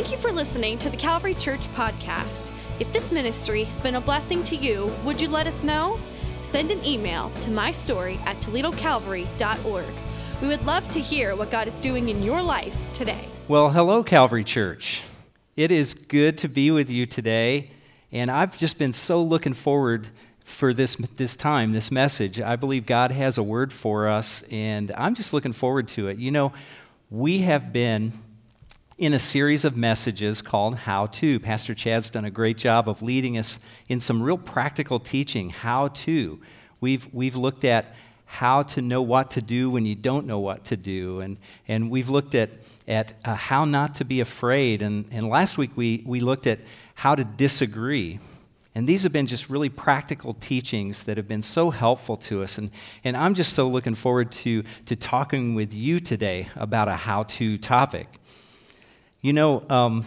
Thank you for listening to the Calvary Church podcast. If this ministry has been a blessing to you, would you let us know? Send an email to mystory at toledocalvary.org. We would love to hear what God is doing in your life today. Well, hello, Calvary Church. It is good to be with you today, and I've just been so looking forward for this, this time, this message. I believe God has a word for us, and I'm just looking forward to it. You know, we have been in a series of messages called How To. Pastor Chad's done a great job of leading us in some real practical teaching, how to. We've, we've looked at how to know what to do when you don't know what to do, and, and we've looked at, at uh, how not to be afraid. And, and last week we, we looked at how to disagree. And these have been just really practical teachings that have been so helpful to us. And, and I'm just so looking forward to, to talking with you today about a how to topic. You know, um,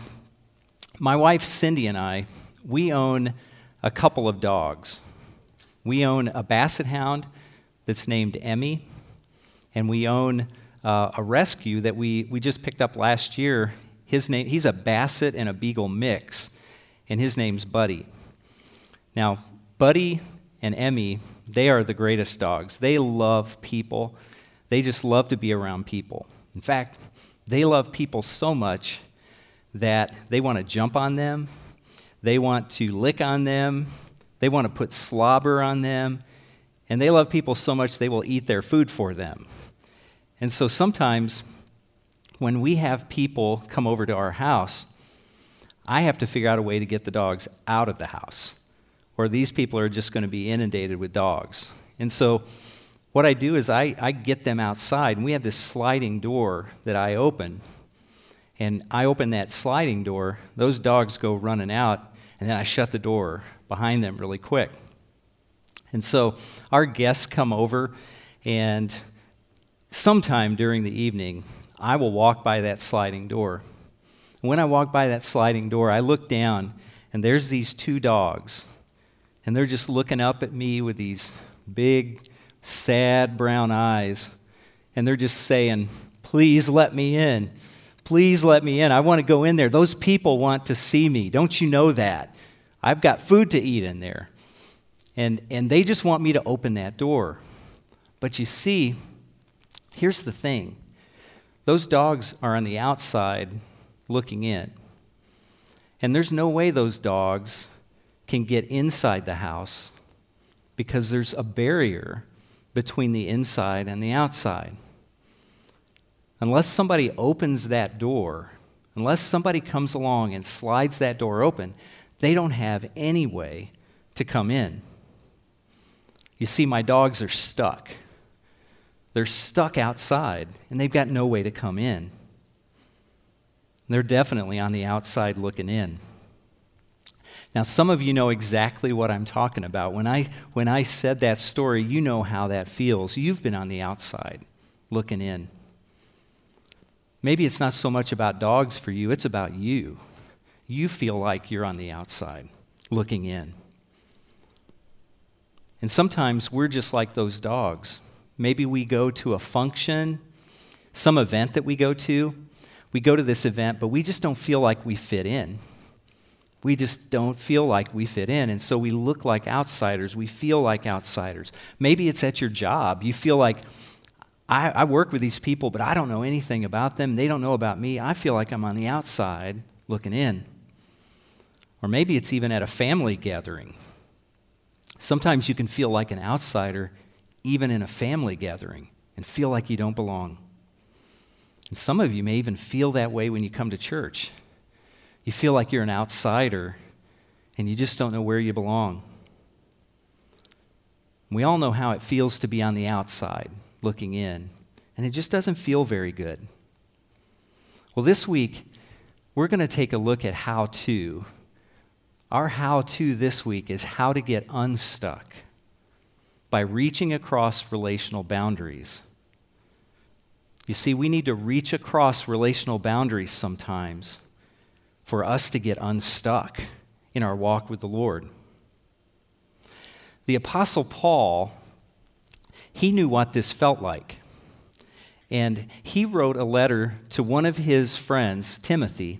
my wife Cindy and I, we own a couple of dogs. We own a basset hound that's named Emmy, and we own uh, a rescue that we, we just picked up last year. His name, he's a basset and a beagle mix, and his name's Buddy. Now, Buddy and Emmy, they are the greatest dogs. They love people. They just love to be around people. In fact, they love people so much that they want to jump on them, they want to lick on them, they want to put slobber on them, and they love people so much they will eat their food for them. And so sometimes when we have people come over to our house, I have to figure out a way to get the dogs out of the house, or these people are just going to be inundated with dogs. And so what I do is I, I get them outside, and we have this sliding door that I open. And I open that sliding door, those dogs go running out, and then I shut the door behind them really quick. And so our guests come over, and sometime during the evening, I will walk by that sliding door. when I walk by that sliding door, I look down, and there's these two dogs, and they're just looking up at me with these big, sad brown eyes, and they're just saying, Please let me in. Please let me in. I want to go in there. Those people want to see me. Don't you know that? I've got food to eat in there. And, and they just want me to open that door. But you see, here's the thing those dogs are on the outside looking in. And there's no way those dogs can get inside the house because there's a barrier between the inside and the outside. Unless somebody opens that door, unless somebody comes along and slides that door open, they don't have any way to come in. You see, my dogs are stuck. They're stuck outside, and they've got no way to come in. They're definitely on the outside looking in. Now, some of you know exactly what I'm talking about. When I, when I said that story, you know how that feels. You've been on the outside looking in. Maybe it's not so much about dogs for you, it's about you. You feel like you're on the outside looking in. And sometimes we're just like those dogs. Maybe we go to a function, some event that we go to. We go to this event, but we just don't feel like we fit in. We just don't feel like we fit in. And so we look like outsiders. We feel like outsiders. Maybe it's at your job. You feel like, I, I work with these people, but I don't know anything about them. They don't know about me. I feel like I'm on the outside looking in. Or maybe it's even at a family gathering. Sometimes you can feel like an outsider, even in a family gathering, and feel like you don't belong. And some of you may even feel that way when you come to church. You feel like you're an outsider, and you just don't know where you belong. We all know how it feels to be on the outside looking in, and it just doesn't feel very good. Well, this week, we're going to take a look at how to. Our how to this week is how to get unstuck by reaching across relational boundaries. You see, we need to reach across relational boundaries sometimes for us to get unstuck in our walk with the Lord. The Apostle Paul he knew what this felt like. And he wrote a letter to one of his friends, Timothy,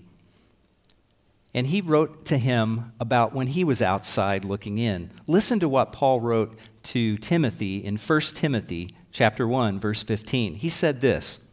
and he wrote to him about when he was outside looking in. Listen to what Paul wrote to Timothy in 1 Timothy chapter 1 verse 15. He said this: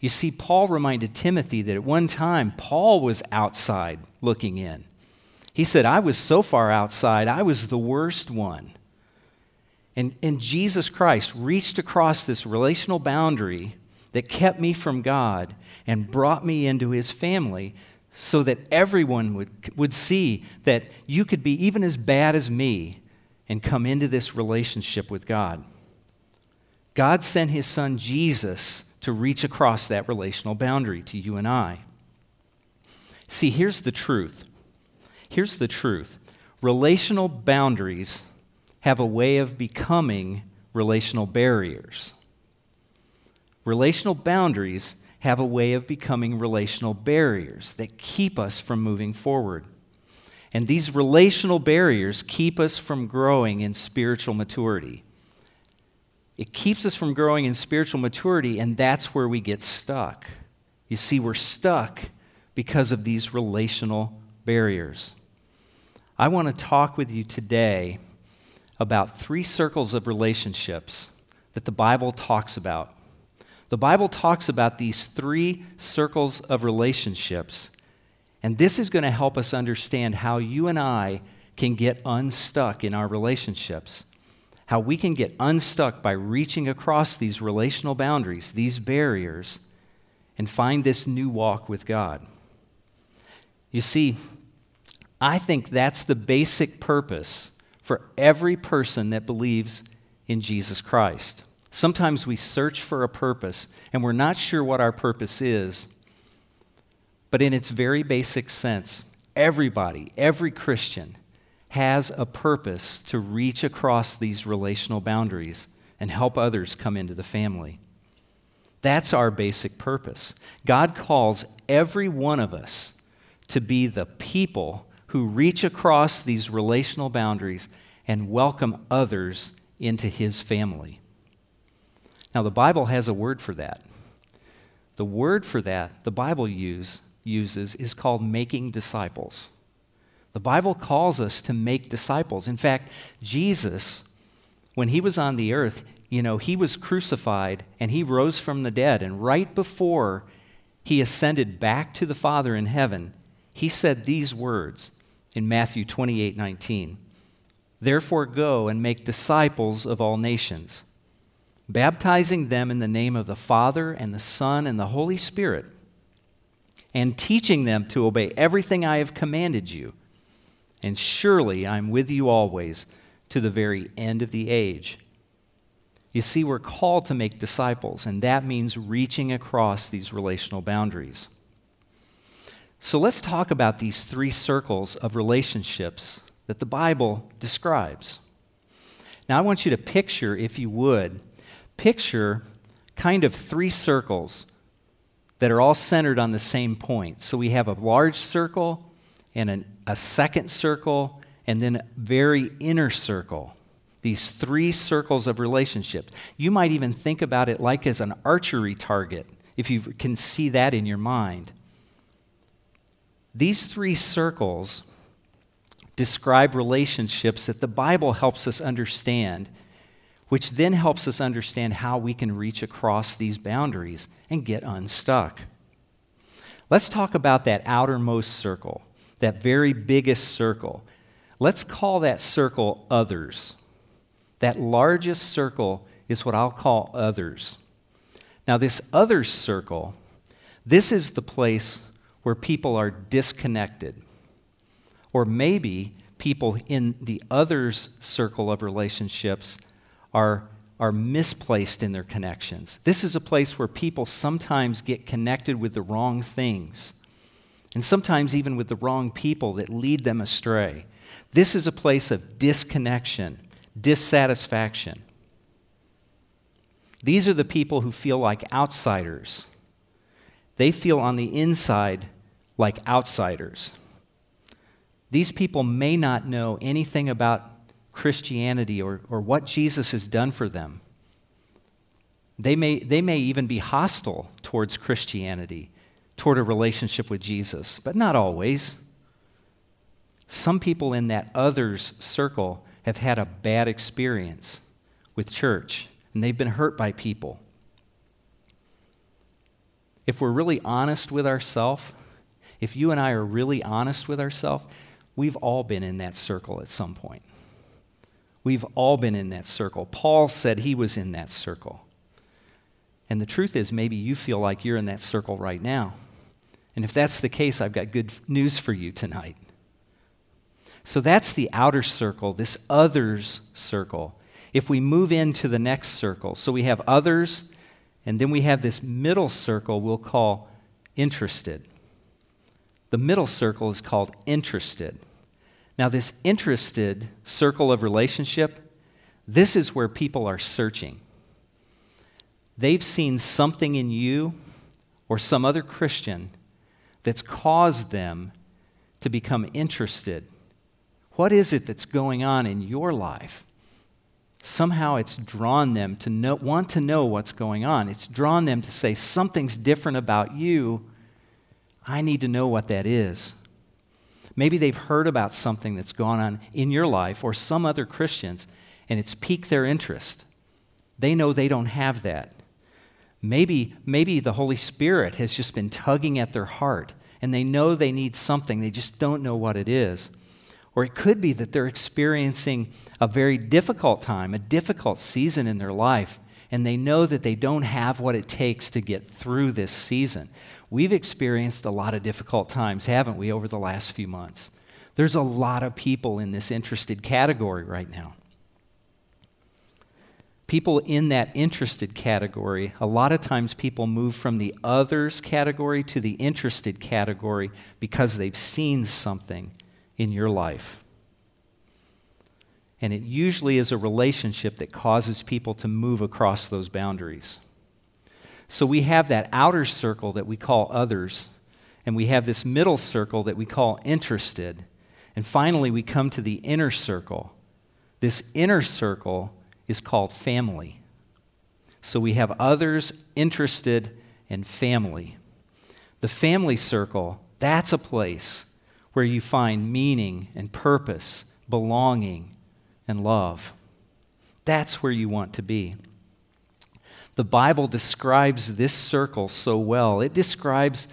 You see, Paul reminded Timothy that at one time, Paul was outside looking in. He said, I was so far outside, I was the worst one. And, and Jesus Christ reached across this relational boundary that kept me from God and brought me into his family so that everyone would, would see that you could be even as bad as me and come into this relationship with God. God sent his son Jesus to reach across that relational boundary to you and I. See, here's the truth. Here's the truth. Relational boundaries have a way of becoming relational barriers. Relational boundaries have a way of becoming relational barriers that keep us from moving forward. And these relational barriers keep us from growing in spiritual maturity. It keeps us from growing in spiritual maturity, and that's where we get stuck. You see, we're stuck because of these relational barriers. I want to talk with you today about three circles of relationships that the Bible talks about the Bible talks about these three circles of relationships, and this is going to help us understand how you and I can get unstuck in our relationships. How we can get unstuck by reaching across these relational boundaries, these barriers, and find this new walk with God. You see, I think that's the basic purpose for every person that believes in Jesus Christ. Sometimes we search for a purpose and we're not sure what our purpose is. But in its very basic sense, everybody, every Christian, has a purpose to reach across these relational boundaries and help others come into the family. That's our basic purpose. God calls every one of us to be the people who reach across these relational boundaries and welcome others into His family. Now, the Bible has a word for that. The word for that the Bible use, uses is called making disciples. The Bible calls us to make disciples. In fact, Jesus, when he was on the earth, you know, he was crucified and he rose from the dead. And right before he ascended back to the Father in heaven, he said these words in Matthew 28 19. Therefore, go and make disciples of all nations baptizing them in the name of the Father and the Son and the Holy Spirit, and teaching them to obey everything I have commanded you. And surely I'm with you always to the very end of the age. You see, we're called to make disciples, and that means reaching across these relational boundaries. So let's talk about these three circles of relationships that the Bible describes. Now, I want you to picture, if you would, picture kind of three circles that are all centered on the same point. So we have a large circle and an, a second circle and then a very inner circle. These three circles of relationships. You might even think about it like as an archery target, if you can see that in your mind. These three circles describe relationships that the Bible helps us understand which then helps us understand how we can reach across these boundaries and get unstuck. Let's talk about that outermost circle, that very biggest circle. Let's call that circle others. That largest circle is what I'll call others. Now, this others circle, this is the place where people are disconnected. Or maybe people in the others circle of relationships are, are misplaced in their connections. This is a place where people sometimes get connected with the wrong things, and sometimes even with the wrong people that lead them astray. This is a place of disconnection dissatisfaction. These are the people who feel like outsiders. They feel on the inside like outsiders. These people may not know anything about Christianity or, or what Jesus has done for them. They may, they may even be hostile towards Christianity, toward a relationship with Jesus, but not always. Some people in that others circle have had a bad experience with church, and they've been hurt by people. If we're really honest with ourselves, if you and I are really honest with ourselves, we've all been in that circle at some point. We've all been in that circle. Paul said he was in that circle. And the truth is, maybe you feel like you're in that circle right now. And if that's the case, I've got good news for you tonight. So that's the outer circle, this others circle. If we move into the next circle, so we have others, and then we have this middle circle we'll call interested. The middle circle is called interested. Now, this interested circle of relationship, this is where people are searching. They've seen something in you or some other Christian that's caused them to become interested. What is it that's going on in your life? Somehow it's drawn them to know, want to know what's going on. It's drawn them to say, something's different about you. I need to know what that is. Maybe they've heard about something that's gone on in your life or some other Christians, and it's piqued their interest. They know they don't have that. Maybe, maybe the Holy Spirit has just been tugging at their heart and they know they need something, they just don't know what it is. Or it could be that they're experiencing a very difficult time, a difficult season in their life, and they know that they don't have what it takes to get through this season. We've experienced a lot of difficult times, haven't we, over the last few months? There's a lot of people in this interested category right now people in that interested category, a lot of times people move from the others category to the interested category because they've seen something in your life. And it usually is a relationship that causes people to move across those boundaries. So we have that outer circle that we call others, and we have this middle circle that we call interested. And finally, we come to the inner circle. This inner circle is called family. So we have others interested in family. The family circle, that's a place where you find meaning and purpose, belonging and love. That's where you want to be. The Bible describes this circle so well. It describes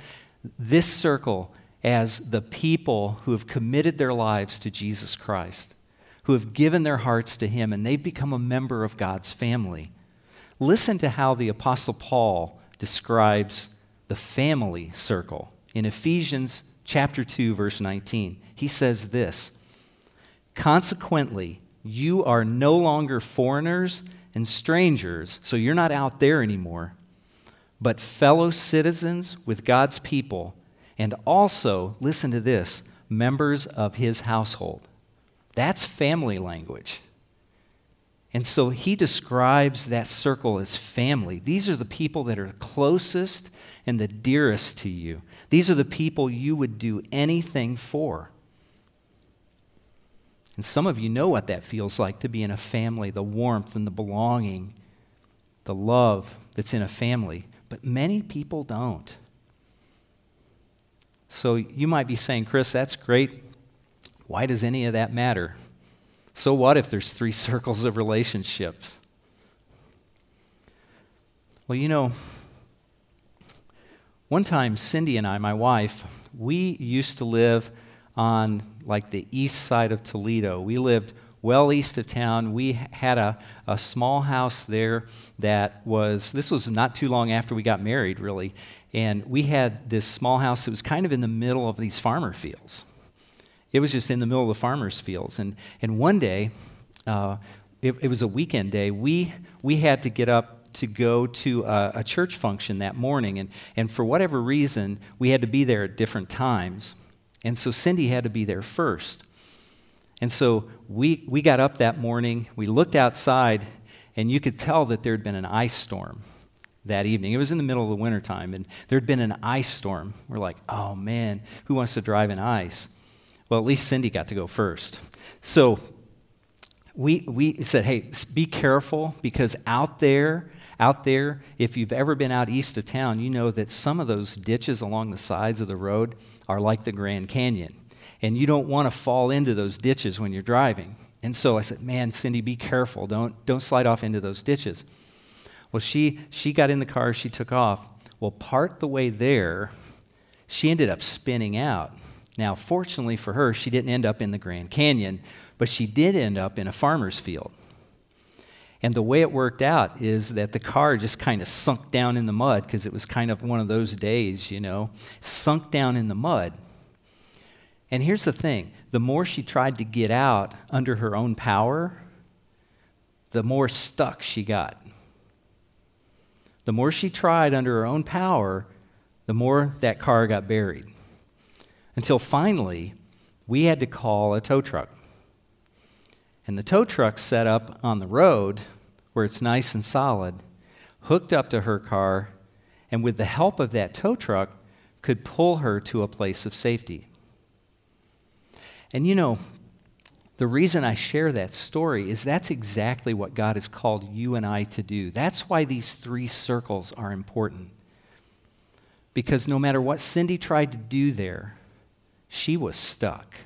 this circle as the people who have committed their lives to Jesus Christ who have given their hearts to him and they've become a member of God's family. Listen to how the Apostle Paul describes the family circle in Ephesians chapter 2 verse 19. He says this, "Consequently, you are no longer foreigners and strangers, so you're not out there anymore, but fellow citizens with God's people, and also, listen to this, members of his household." That's family language. And so he describes that circle as family. These are the people that are closest and the dearest to you. These are the people you would do anything for. And some of you know what that feels like to be in a family the warmth and the belonging, the love that's in a family. But many people don't. So you might be saying, Chris, that's great. Why does any of that matter? So, what if there's three circles of relationships? Well, you know, one time Cindy and I, my wife, we used to live on like the east side of Toledo. We lived well east of town. We had a, a small house there that was, this was not too long after we got married, really. And we had this small house that was kind of in the middle of these farmer fields. It was just in the middle of the farmer's fields. And, and one day, uh, it, it, was a weekend day, we, we had to get up to go to a, a church function that morning. And, and for whatever reason, we had to be there at different times. And so Cindy had to be there first. And so we, we got up that morning, we looked outside, and you could tell that there had been an ice storm that evening. It was in the middle of the wintertime, and there had been an ice storm. We're like, oh man, who wants to drive in ice? Well, at least Cindy got to go first. So we, we said, hey, be careful because out there, out there, if you've ever been out east of town, you know that some of those ditches along the sides of the road are like the Grand Canyon. And you don't want to fall into those ditches when you're driving. And so I said, man, Cindy, be careful. Don't, don't slide off into those ditches. Well, she, she got in the car, she took off. Well, part the way there, she ended up spinning out. Now, fortunately for her, she didn't end up in the Grand Canyon, but she did end up in a farmer's field. And the way it worked out is that the car just kind of sunk down in the mud because it was kind of one of those days, you know, sunk down in the mud. And here's the thing the more she tried to get out under her own power, the more stuck she got. The more she tried under her own power, the more that car got buried. Until finally, we had to call a tow truck. And the tow truck set up on the road where it's nice and solid, hooked up to her car, and with the help of that tow truck, could pull her to a place of safety. And you know, the reason I share that story is that's exactly what God has called you and I to do. That's why these three circles are important. Because no matter what Cindy tried to do there, she was stuck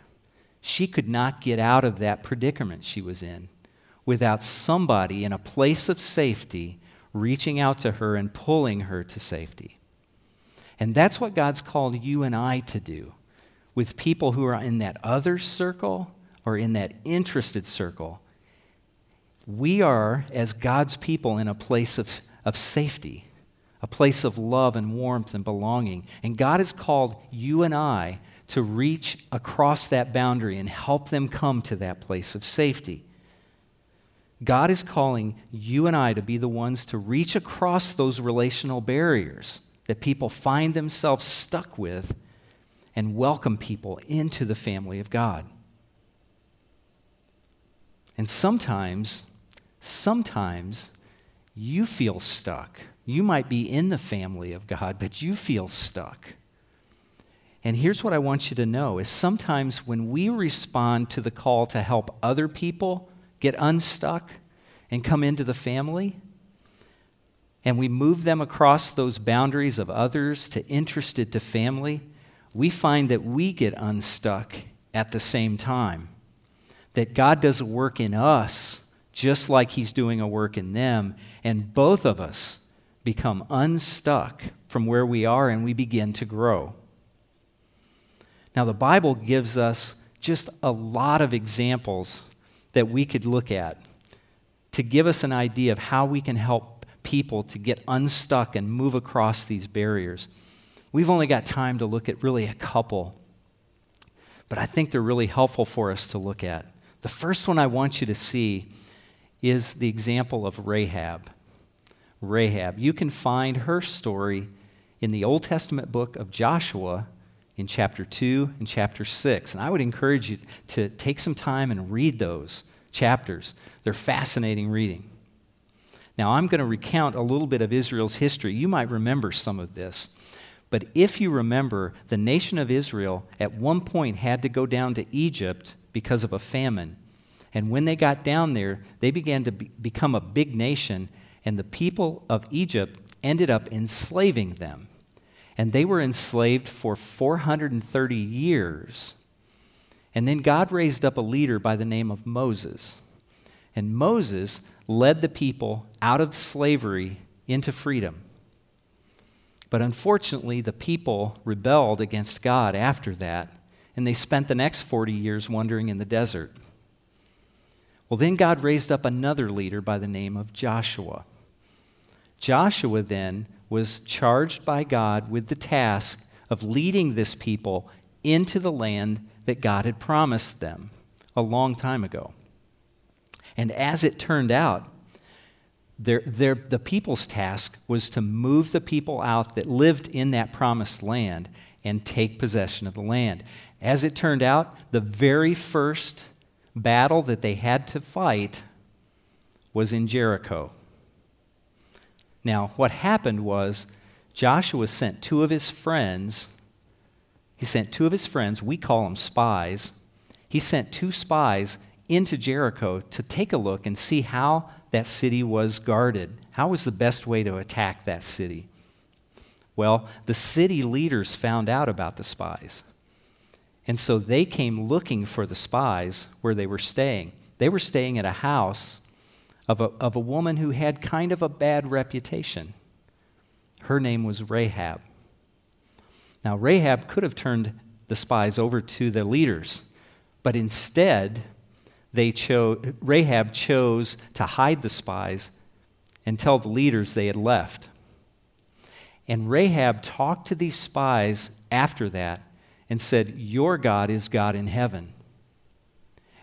she could not get out of that predicament she was in without somebody in a place of safety reaching out to her and pulling her to safety. And that's what God's called you and I to do with people who are in that other circle or in that interested circle. We are, as God's people, in a place of, of safety, a place of love and warmth and belonging. And God has called you and I to reach across that boundary and help them come to that place of safety. God is calling you and I to be the ones to reach across those relational barriers that people find themselves stuck with and welcome people into the family of God. And sometimes, sometimes you feel stuck. You might be in the family of God, but you feel stuck. And here's what I want you to know is sometimes when we respond to the call to help other people get unstuck and come into the family, and we move them across those boundaries of others to interested to family, we find that we get unstuck at the same time. That God does a work in us just like He's doing a work in them, and both of us become unstuck from where we are and we begin to grow. Now, the Bible gives us just a lot of examples that we could look at to give us an idea of how we can help people to get unstuck and move across these barriers. We've only got time to look at really a couple, but I think they're really helpful for us to look at. The first one I want you to see is the example of Rahab. Rahab. You can find her story in the Old Testament book of Joshua in chapter 2 and chapter 6. And I would encourage you to take some time and read those chapters. They're fascinating reading. Now, I'm going to recount a little bit of Israel's history. You might remember some of this. But if you remember, the nation of Israel at one point had to go down to Egypt because of a famine. And when they got down there, they began to be, become a big nation, and the people of Egypt ended up enslaving them and they were enslaved for 430 years. And then God raised up a leader by the name of Moses. And Moses led the people out of slavery into freedom. But unfortunately, the people rebelled against God after that, and they spent the next 40 years wandering in the desert. Well, then God raised up another leader by the name of Joshua. Joshua then was charged by God with the task of leading this people into the land that God had promised them a long time ago. And as it turned out, their, their, the people's task was to move the people out that lived in that promised land and take possession of the land. As it turned out, the very first battle that they had to fight was in Jericho. Now, what happened was Joshua sent two of his friends. He sent two of his friends, we call them spies. He sent two spies into Jericho to take a look and see how that city was guarded. How was the best way to attack that city? Well, the city leaders found out about the spies. And so they came looking for the spies where they were staying. They were staying at a house of a, of a woman who had kind of a bad reputation. Her name was Rahab. Now, Rahab could have turned the spies over to the leaders, but instead, they chose, Rahab chose to hide the spies and tell the leaders they had left. And Rahab talked to these spies after that and said, Your God is God in heaven.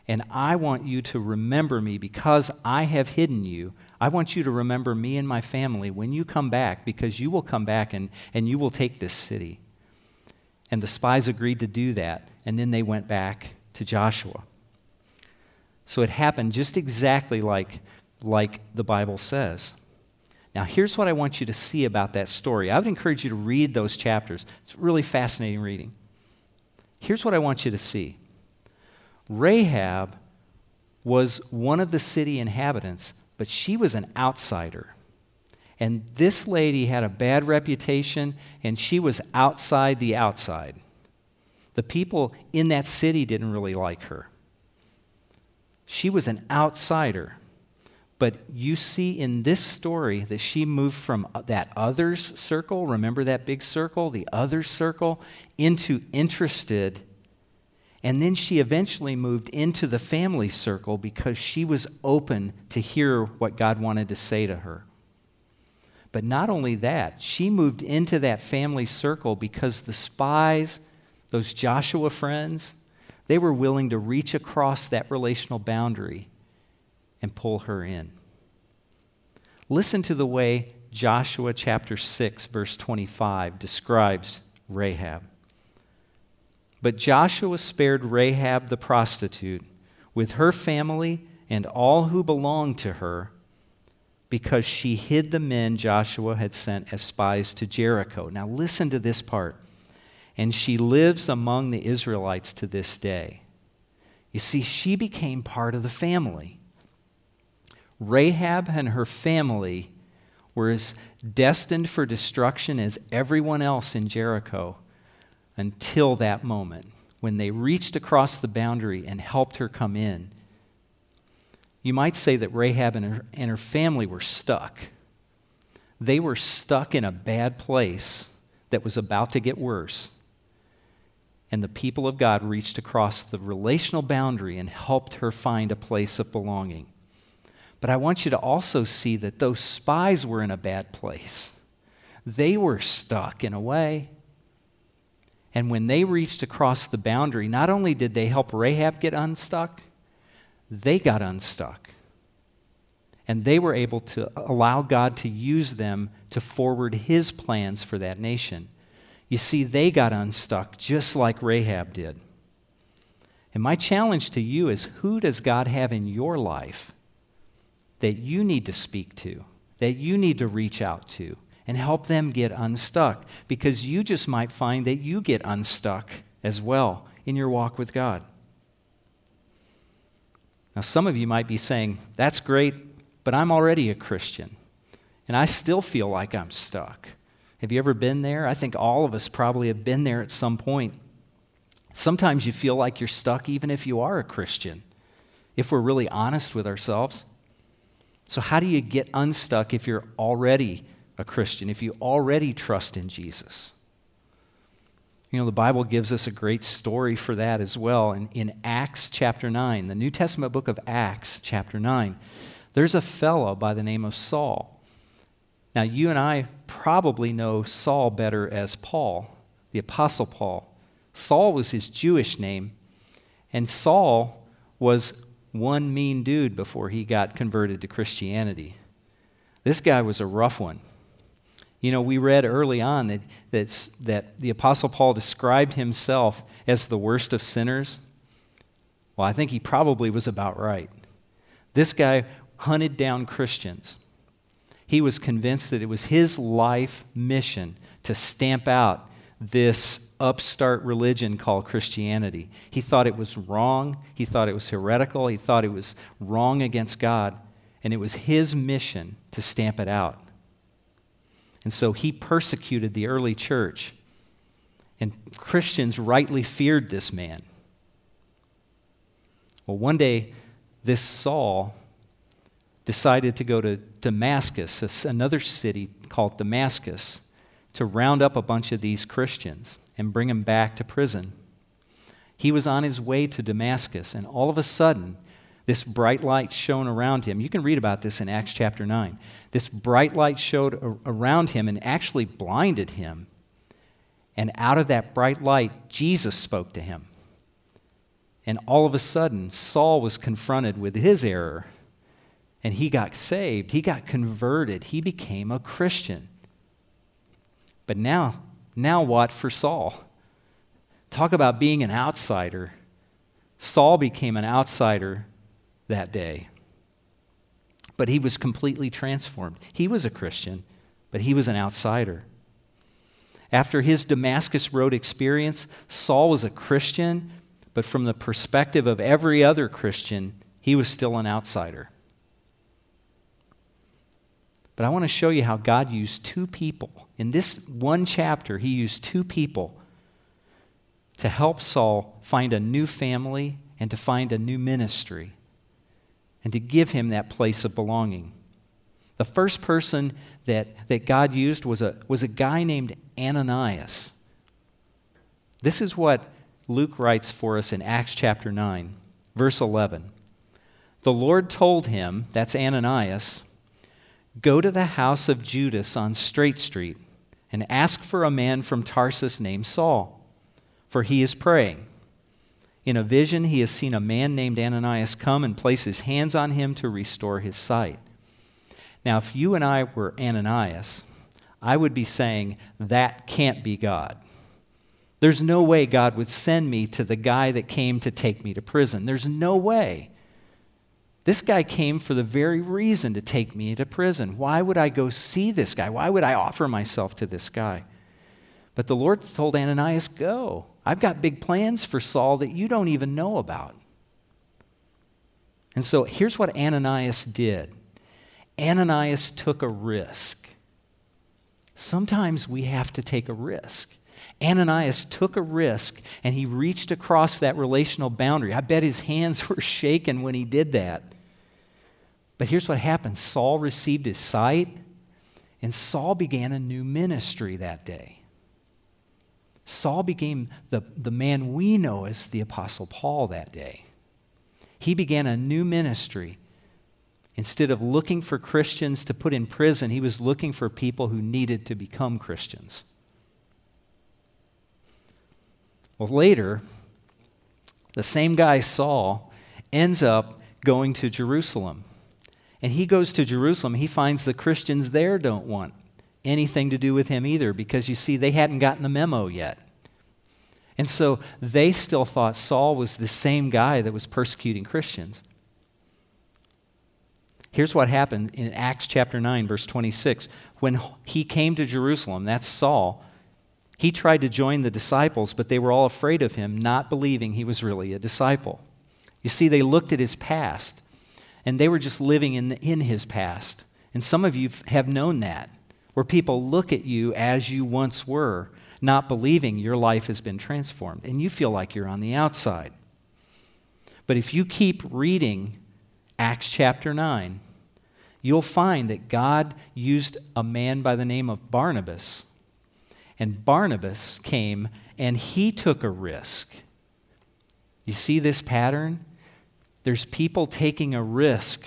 And I want you to remember me because I have hidden you. I want you to remember me and my family when you come back because you will come back and, and you will take this city. And the spies agreed to do that. And then they went back to Joshua. So it happened just exactly like, like the Bible says. Now, here's what I want you to see about that story. I would encourage you to read those chapters. It's really fascinating reading. Here's what I want you to see Rahab was one of the city inhabitants, but she was an outsider. And this lady had a bad reputation, and she was outside the outside. The people in that city didn't really like her. She was an outsider. But you see in this story that she moved from that others circle, remember that big circle, the other circle, into interested and then she eventually moved into the family circle because she was open to hear what God wanted to say to her. But not only that, she moved into that family circle because the spies, those Joshua friends, they were willing to reach across that relational boundary and pull her in. Listen to the way Joshua chapter 6, verse 25 describes Rahab. But Joshua spared Rahab the prostitute with her family and all who belonged to her because she hid the men Joshua had sent as spies to Jericho. Now, listen to this part. And she lives among the Israelites to this day. You see, she became part of the family. Rahab and her family were as destined for destruction as everyone else in Jericho until that moment when they reached across the boundary and helped her come in. You might say that Rahab and her, and her family were stuck. They were stuck in a bad place that was about to get worse. And the people of God reached across the relational boundary and helped her find a place of belonging. But I want you to also see that those spies were in a bad place. They were stuck in a way. And when they reached across the boundary, not only did they help Rahab get unstuck, they got unstuck. And they were able to allow God to use them to forward his plans for that nation. You see, they got unstuck just like Rahab did. And my challenge to you is who does God have in your life that you need to speak to, that you need to reach out to? And help them get unstuck because you just might find that you get unstuck as well in your walk with God. Now, some of you might be saying, That's great, but I'm already a Christian, and I still feel like I'm stuck. Have you ever been there? I think all of us probably have been there at some point. Sometimes you feel like you're stuck even if you are a Christian, if we're really honest with ourselves. So, how do you get unstuck if you're already a Christian, if you already trust in Jesus. You know, the Bible gives us a great story for that as well. In, in Acts chapter 9, the New Testament book of Acts chapter 9, there's a fellow by the name of Saul. Now, you and I probably know Saul better as Paul, the Apostle Paul. Saul was his Jewish name, and Saul was one mean dude before he got converted to Christianity. This guy was a rough one. You know, we read early on that, that the Apostle Paul described himself as the worst of sinners. Well, I think he probably was about right. This guy hunted down Christians. He was convinced that it was his life mission to stamp out this upstart religion called Christianity. He thought it was wrong. He thought it was heretical. He thought it was wrong against God. And it was his mission to stamp it out. And so he persecuted the early church. And Christians rightly feared this man. Well, one day, this Saul decided to go to Damascus, another city called Damascus, to round up a bunch of these Christians and bring them back to prison. He was on his way to Damascus, and all of a sudden, this bright light shone around him. You can read about this in Acts chapter 9. This bright light showed around him and actually blinded him. And out of that bright light, Jesus spoke to him. And all of a sudden, Saul was confronted with his error. And he got saved. He got converted. He became a Christian. But now, now what for Saul? Talk about being an outsider. Saul became an outsider that day. But he was completely transformed. He was a Christian, but he was an outsider. After his Damascus Road experience, Saul was a Christian, but from the perspective of every other Christian, he was still an outsider. But I want to show you how God used two people. In this one chapter, he used two people to help Saul find a new family and to find a new ministry and to give him that place of belonging. The first person that, that God used was a, was a guy named Ananias. This is what Luke writes for us in Acts chapter 9, verse 11. The Lord told him, that's Ananias, go to the house of Judas on Straight Street and ask for a man from Tarsus named Saul, for he is praying. In a vision, he has seen a man named Ananias come and place his hands on him to restore his sight. Now, if you and I were Ananias, I would be saying, that can't be God. There's no way God would send me to the guy that came to take me to prison. There's no way. This guy came for the very reason to take me to prison. Why would I go see this guy? Why would I offer myself to this guy? But the Lord told Ananias, Go. I've got big plans for Saul that you don't even know about. And so here's what Ananias did Ananias took a risk. Sometimes we have to take a risk. Ananias took a risk and he reached across that relational boundary. I bet his hands were shaking when he did that. But here's what happened Saul received his sight, and Saul began a new ministry that day. Saul became the, the man we know as the Apostle Paul that day. He began a new ministry. Instead of looking for Christians to put in prison, he was looking for people who needed to become Christians. Well, later, the same guy, Saul, ends up going to Jerusalem. And he goes to Jerusalem. He finds the Christians there don't want anything to do with him either because you see, they hadn't gotten the memo yet. And so they still thought Saul was the same guy that was persecuting Christians. Here's what happened in Acts chapter 9, verse 26. When he came to Jerusalem, that's Saul, he tried to join the disciples, but they were all afraid of him, not believing he was really a disciple. You see, they looked at his past, and they were just living in, in his past. And some of you have known that where people look at you as you once were, not believing your life has been transformed, and you feel like you're on the outside. But if you keep reading Acts chapter 9, you'll find that God used a man by the name of Barnabas. And Barnabas came and he took a risk. You see this pattern? There's people taking a risk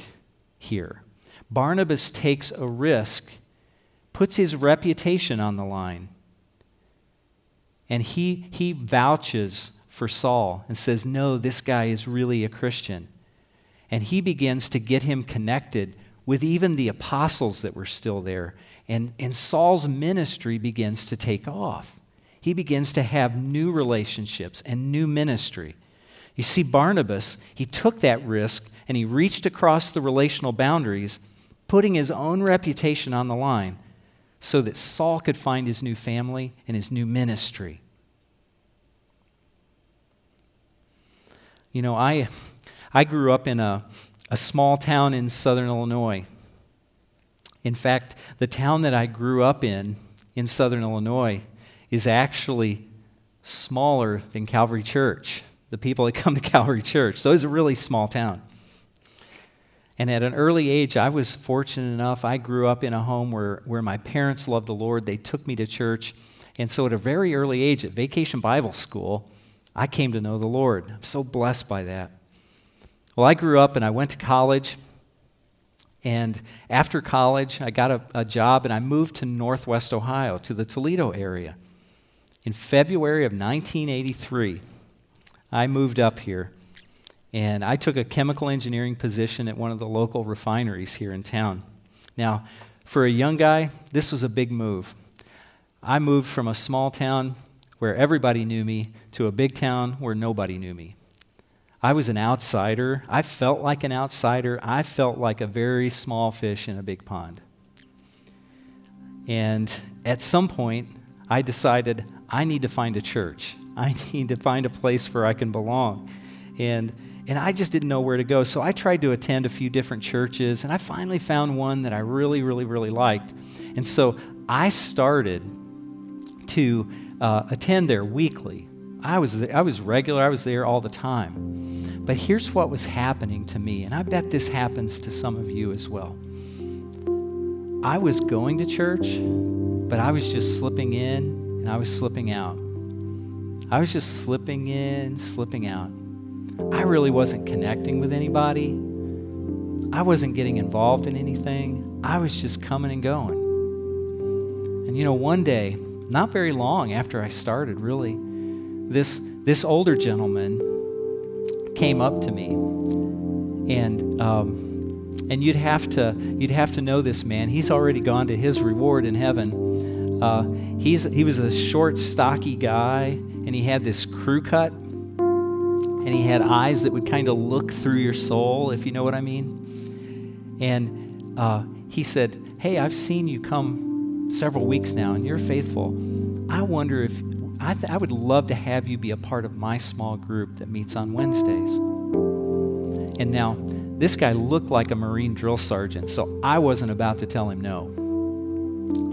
here. Barnabas takes a risk puts his reputation on the line. And he, he vouches for Saul and says, No, this guy is really a Christian. And he begins to get him connected with even the apostles that were still there. And, and Saul's ministry begins to take off. He begins to have new relationships and new ministry. You see, Barnabas, he took that risk and he reached across the relational boundaries, putting his own reputation on the line so that Saul could find his new family and his new ministry. You know, I, I grew up in a, a small town in southern Illinois. In fact, the town that I grew up in, in southern Illinois, is actually smaller than Calvary Church, the people that come to Calvary Church. So it's a really small town. And at an early age, I was fortunate enough. I grew up in a home where, where my parents loved the Lord. They took me to church. And so at a very early age, at Vacation Bible School, I came to know the Lord. I'm so blessed by that. Well, I grew up and I went to college. And after college, I got a, a job and I moved to Northwest Ohio, to the Toledo area. In February of 1983, I moved up here and I took a chemical engineering position at one of the local refineries here in town. Now, for a young guy, this was a big move. I moved from a small town where everybody knew me to a big town where nobody knew me. I was an outsider. I felt like an outsider. I felt like a very small fish in a big pond. And at some point, I decided I need to find a church. I need to find a place where I can belong. And and I just didn't know where to go. So I tried to attend a few different churches, and I finally found one that I really, really, really liked. And so I started to uh, attend there weekly. I was, I was regular, I was there all the time. But here's what was happening to me, and I bet this happens to some of you as well. I was going to church, but I was just slipping in and I was slipping out. I was just slipping in, slipping out. I really wasn't connecting with anybody. I wasn't getting involved in anything. I was just coming and going. And you know, one day, not very long after I started, really, this, this older gentleman came up to me. And, um, and you'd, have to, you'd have to know this man. He's already gone to his reward in heaven. Uh, he's, he was a short, stocky guy, and he had this crew cut and he had eyes that would kind of look through your soul, if you know what I mean. And uh, he said, Hey, I've seen you come several weeks now, and you're faithful. I wonder if I, th- I would love to have you be a part of my small group that meets on Wednesdays. And now, this guy looked like a Marine drill sergeant, so I wasn't about to tell him no.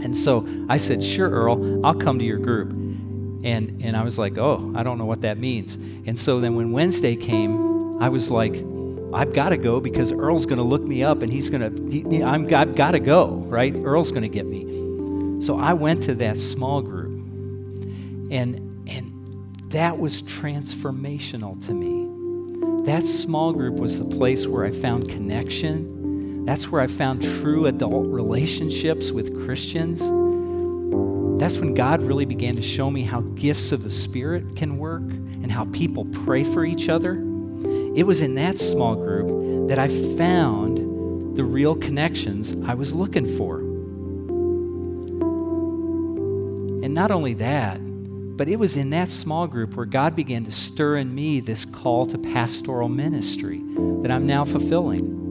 And so I said, Sure, Earl, I'll come to your group. And, and I was like, oh, I don't know what that means. And so then when Wednesday came, I was like, I've got to go because Earl's going to look me up and he's going to, he, I'm, I've got to go, right? Earl's going to get me. So I went to that small group. And, and that was transformational to me. That small group was the place where I found connection. That's where I found true adult relationships with Christians. That's when God really began to show me how gifts of the Spirit can work and how people pray for each other. It was in that small group that I found the real connections I was looking for. And not only that, but it was in that small group where God began to stir in me this call to pastoral ministry that I'm now fulfilling.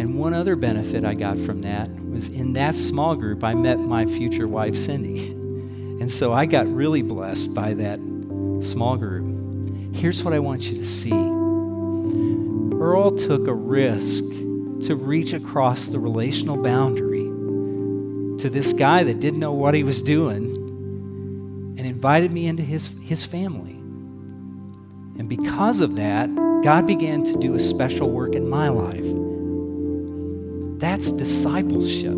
And one other benefit I got from that was in that small group, I met my future wife, Cindy. And so I got really blessed by that small group. Here's what I want you to see Earl took a risk to reach across the relational boundary to this guy that didn't know what he was doing and invited me into his, his family. And because of that, God began to do a special work in my life. That's discipleship.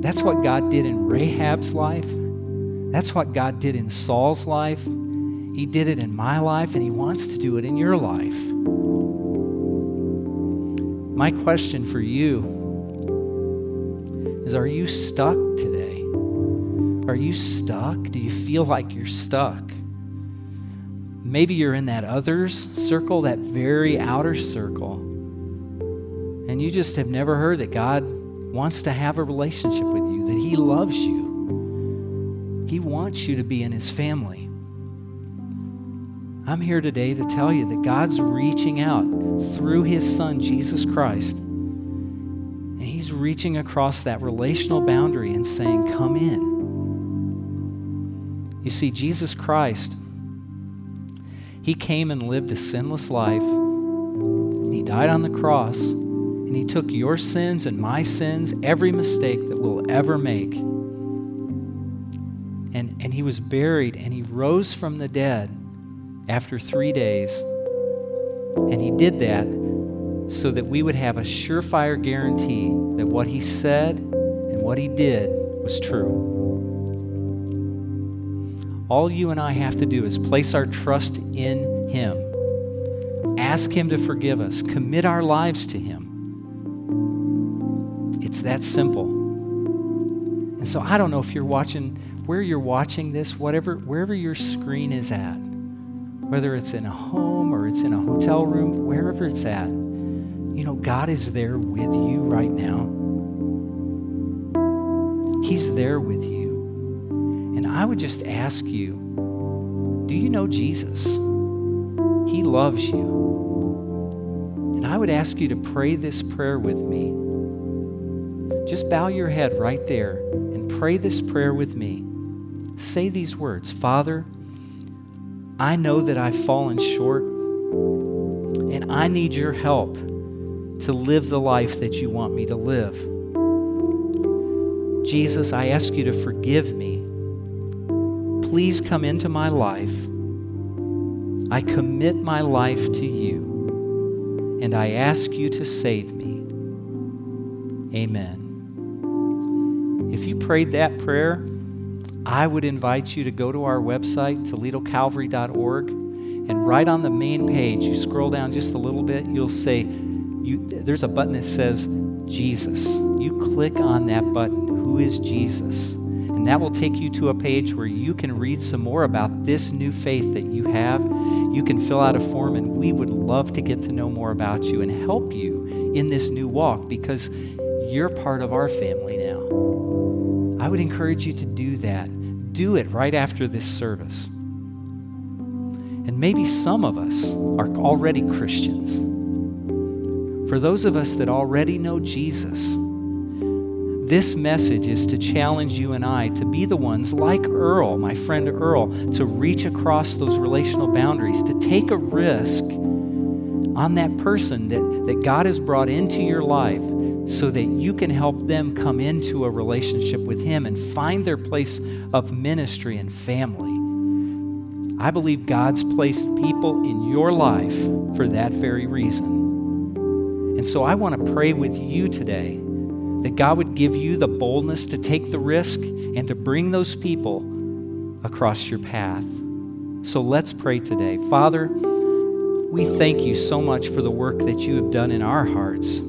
That's what God did in Rahab's life. That's what God did in Saul's life. He did it in my life, and He wants to do it in your life. My question for you is Are you stuck today? Are you stuck? Do you feel like you're stuck? Maybe you're in that others circle, that very outer circle and you just have never heard that God wants to have a relationship with you, that He loves you. He wants you to be in His family. I'm here today to tell you that God's reaching out through His Son, Jesus Christ. And He's reaching across that relational boundary and saying, Come in. You see, Jesus Christ, He came and lived a sinless life. He died on the cross, and He took your sins and my sins, every mistake that we'll ever make. And, and He was buried, and He rose from the dead after three days. And he did that so that we would have a surefire guarantee that what he said and what he did was true. All you and I have to do is place our trust in him, ask him to forgive us, commit our lives to him. That simple. And so I don't know if you're watching, where you're watching this, whatever, wherever your screen is at whether it's in a home or it's in a hotel room, wherever it's at, you know, God is there with you right now. He's there with you. And I would just ask you do you know Jesus? He loves you. And I would ask you to pray this prayer with me. Just bow your head right there and pray this prayer with me. Say these words Father, I know that I've fallen short, and I need your help to live the life that you want me to live. Jesus, I ask you to forgive me. Please come into my life. I commit my life to you, and I ask you to save me. Amen. If you prayed that prayer, I would invite you to go to our website, ToledoCalvary.org, and right on the main page, you scroll down just a little bit, you'll say, you, there's a button that says Jesus. You click on that button. Who is Jesus? And that will take you to a page where you can read some more about this new faith that you have. You can fill out a form, and we would love to get to know more about you and help you in this new walk because you're part of our family now. Would encourage you to do that do it right after this service. And maybe some of us are already Christians. For those of us that already know Jesus, this message is to challenge you and I to be the ones, like Earl, my friend Earl, to reach across those relational boundaries, to take a risk on that person that, that God has brought into your life so that you can help them come into a relationship with Him and find their place of ministry and family. I believe God's placed people in your life for that very reason. And so I want to pray with you today that God would give you the boldness to take the risk and to bring those people across your path. So let's pray today. Father, we thank you so much for the work that you have done in our hearts.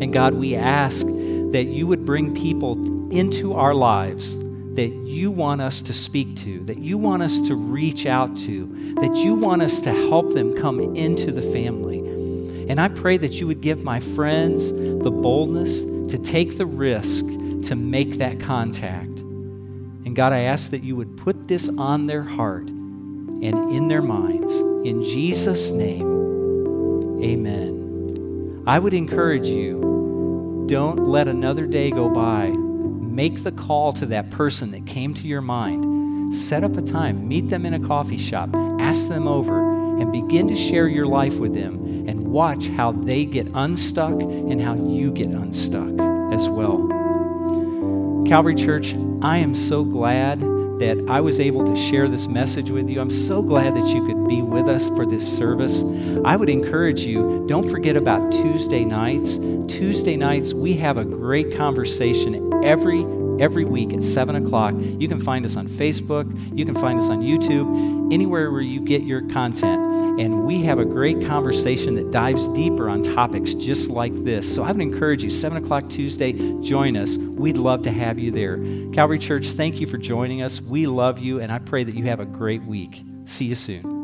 And God, we ask that you would bring people into our lives that you want us to speak to, that you want us to reach out to, that you want us to help them come into the family. And I pray that you would give my friends the boldness to take the risk to make that contact. And God, I ask that you would put this on their heart and in their minds. In Jesus' name, amen. I would encourage you don't let another day go by. Make the call to that person that came to your mind. Set up a time, meet them in a coffee shop, ask them over, and begin to share your life with them and watch how they get unstuck and how you get unstuck as well. Calvary Church, I am so glad that I was able to share this message with you. I'm so glad that you could be with us for this service. I would encourage you, don't forget about Tuesday nights. Tuesday nights, we have a great conversation every every week at 7 o'clock. You can find us on Facebook, you can find us on YouTube, anywhere where you get your content. And we have a great conversation that dives deeper on topics just like this. So I would encourage you, 7 o'clock Tuesday, join us. We'd love to have you there. Calvary Church, thank you for joining us. We love you, and I pray that you have a great week. See you soon.